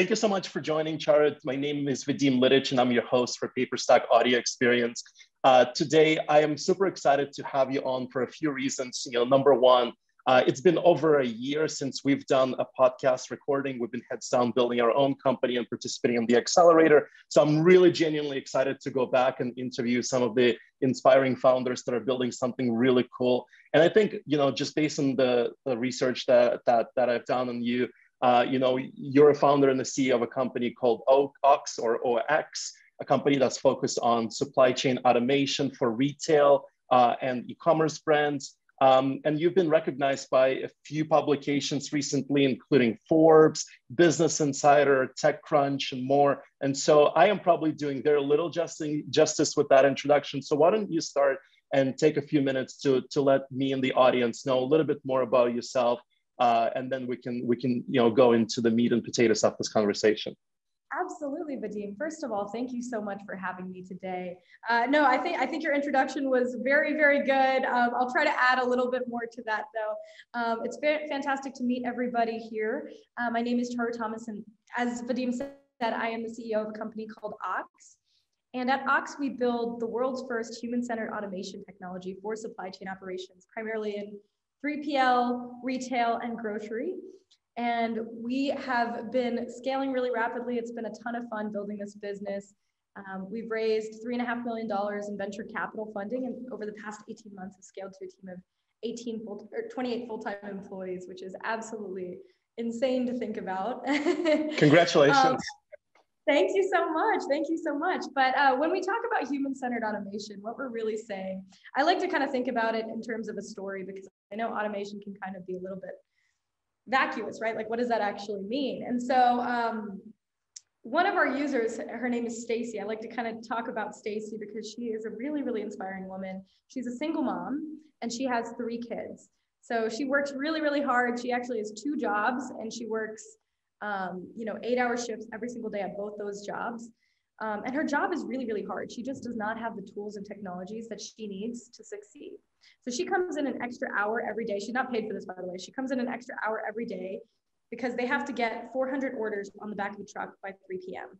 Thank you so much for joining, Charu. My name is Vadim Lidich, and I'm your host for Paperstack Audio Experience. Uh, today, I am super excited to have you on for a few reasons. You know, number one, uh, it's been over a year since we've done a podcast recording. We've been heads down building our own company and participating in the accelerator. So I'm really genuinely excited to go back and interview some of the inspiring founders that are building something really cool. And I think, you know, just based on the, the research that, that, that I've done on you, uh, you know, you're a founder and the CEO of a company called OX or OX, a company that's focused on supply chain automation for retail uh, and e-commerce brands. Um, and you've been recognized by a few publications recently, including Forbes, Business Insider, TechCrunch, and more. And so I am probably doing very little justice with that introduction. So why don't you start and take a few minutes to, to let me and the audience know a little bit more about yourself uh, and then we can we can you know go into the meat and potatoes of this conversation. Absolutely, Vadim. First of all, thank you so much for having me today. Uh, no, I think I think your introduction was very, very good. Um, I'll try to add a little bit more to that, though. Um, it's fantastic to meet everybody here. Uh, my name is Charu Thomas, and as Vadim said, I am the CEO of a company called Ox. And at Ox, we build the world's first human-centered automation technology for supply chain operations, primarily in 3PL, retail, and grocery. And we have been scaling really rapidly. It's been a ton of fun building this business. Um, we've raised $3.5 million in venture capital funding, and over the past 18 months, have scaled to a team of 18 full or 28 full-time employees, which is absolutely insane to think about. Congratulations. um, Thank you so much. Thank you so much. But uh, when we talk about human centered automation, what we're really saying, I like to kind of think about it in terms of a story because I know automation can kind of be a little bit vacuous, right? Like, what does that actually mean? And so, um, one of our users, her name is Stacy. I like to kind of talk about Stacy because she is a really, really inspiring woman. She's a single mom and she has three kids. So she works really, really hard. She actually has two jobs and she works um, you know, eight hour shifts every single day at both those jobs. Um, and her job is really, really hard. She just does not have the tools and technologies that she needs to succeed. So she comes in an extra hour every day. She's not paid for this, by the way. She comes in an extra hour every day because they have to get 400 orders on the back of the truck by 3 p.m.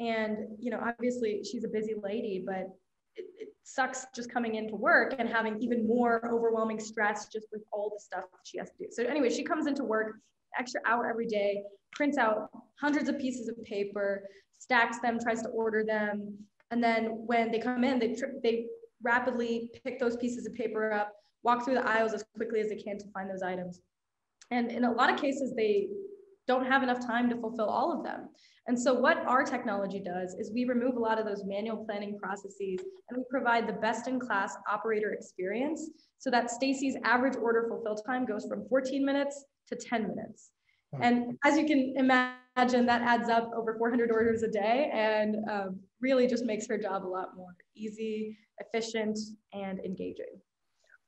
And, you know, obviously she's a busy lady, but it, it, sucks just coming into work and having even more overwhelming stress just with all the stuff she has to do. So anyway, she comes into work extra hour every day, prints out hundreds of pieces of paper, stacks them, tries to order them. And then when they come in, they, they rapidly pick those pieces of paper up, walk through the aisles as quickly as they can to find those items. And in a lot of cases, they don't have enough time to fulfill all of them. And so what our technology does is we remove a lot of those manual planning processes and we provide the best in class operator experience so that Stacy's average order fulfill time goes from 14 minutes to 10 minutes. And as you can imagine, that adds up over 400 orders a day and um, really just makes her job a lot more easy, efficient, and engaging.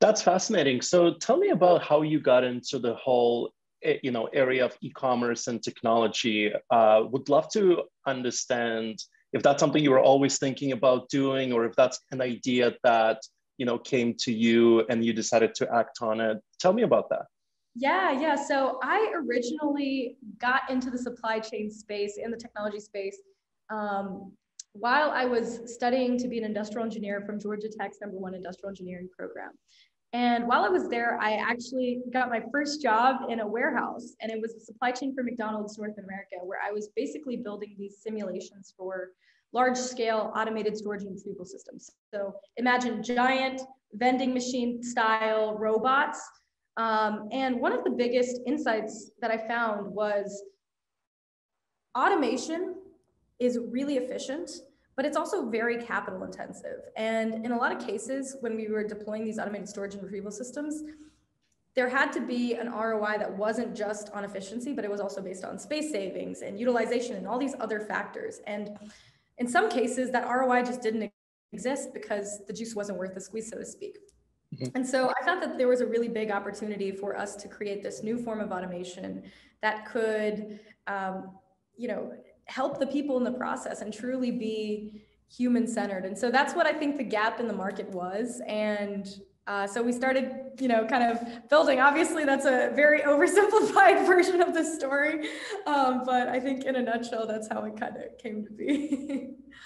That's fascinating. So tell me about how you got into the whole you know area of e-commerce and technology. Uh, would love to understand if that's something you were always thinking about doing, or if that's an idea that you know came to you and you decided to act on it. Tell me about that. Yeah, yeah. So I originally got into the supply chain space and the technology space um, while I was studying to be an industrial engineer from Georgia Tech's number one industrial engineering program. And while I was there, I actually got my first job in a warehouse, and it was a supply chain for McDonald's North America, where I was basically building these simulations for large scale automated storage and retrieval systems. So imagine giant vending machine style robots um, and one of the biggest insights that I found was automation is really efficient, but it's also very capital intensive. And in a lot of cases, when we were deploying these automated storage and retrieval systems, there had to be an ROI that wasn't just on efficiency, but it was also based on space savings and utilization and all these other factors. And in some cases, that ROI just didn't exist because the juice wasn't worth the squeeze, so to speak. Mm-hmm. And so I thought that there was a really big opportunity for us to create this new form of automation that could, um, you know, help the people in the process and truly be human centered. And so that's what I think the gap in the market was. And Uh, so we started, you know, kind of building. Obviously, that's a very oversimplified version of the story, um, but I think in a nutshell, that's how it kind of came to be.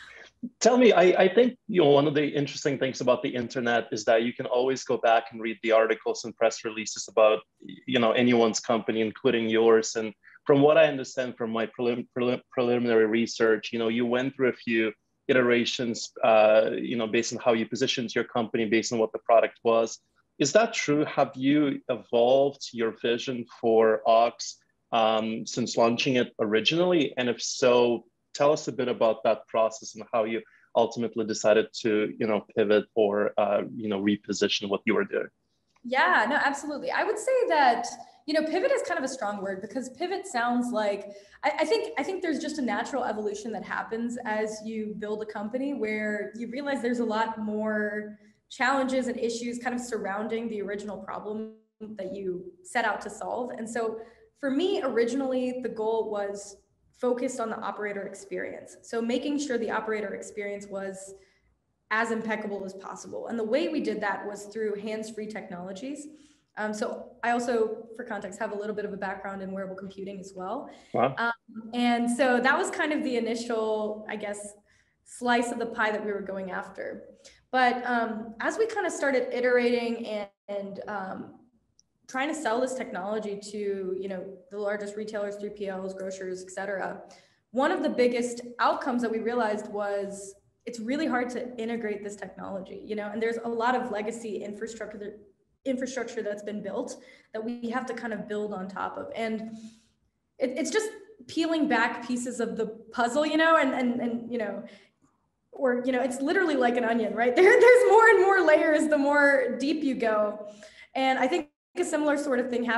Tell me, I, I think you know one of the interesting things about the internet is that you can always go back and read the articles and press releases about you know anyone's company, including yours. And from what I understand from my prelim, prelim, preliminary research, you know, you went through a few iterations, uh, you know, based on how you positioned your company, based on what the product was. Is that true? Have you evolved your vision for Ox um, since launching it originally? And if so, tell us a bit about that process and how you ultimately decided to, you know, pivot or, uh, you know, reposition what you were doing. Yeah, no, absolutely. I would say that you know pivot is kind of a strong word because pivot sounds like I, I, think i think there's just a natural evolution that happens as you build a company where you realize there's a lot more challenges and issues kind of surrounding the original problem that you set out to solve. And so for me originally the goal was focused on the operator experience. So making sure the operator experience was as impeccable as possible. And the way we did that was through hands-free technologies um, so I also, for context, have a little bit of a background in wearable computing as well. Wow. Um, and so that was kind of the initial, I guess, slice of the pie that we were going after. But um, as we kind of started iterating and, and um, trying to sell this technology to, you know, the largest retailers, 3PLs, grocers, et cetera, one of the biggest outcomes that we realized was it's really hard to integrate this technology, you know, and there's a lot of legacy infrastructure infrastructure that's been built that we have to kind of build on top of. And it, it's just peeling back pieces of the puzzle, you know, and, and, and, you know, or, you know, it's literally like an onion, right? There, there's more and more layers the more deep you go. And I think a similar sort of thing happens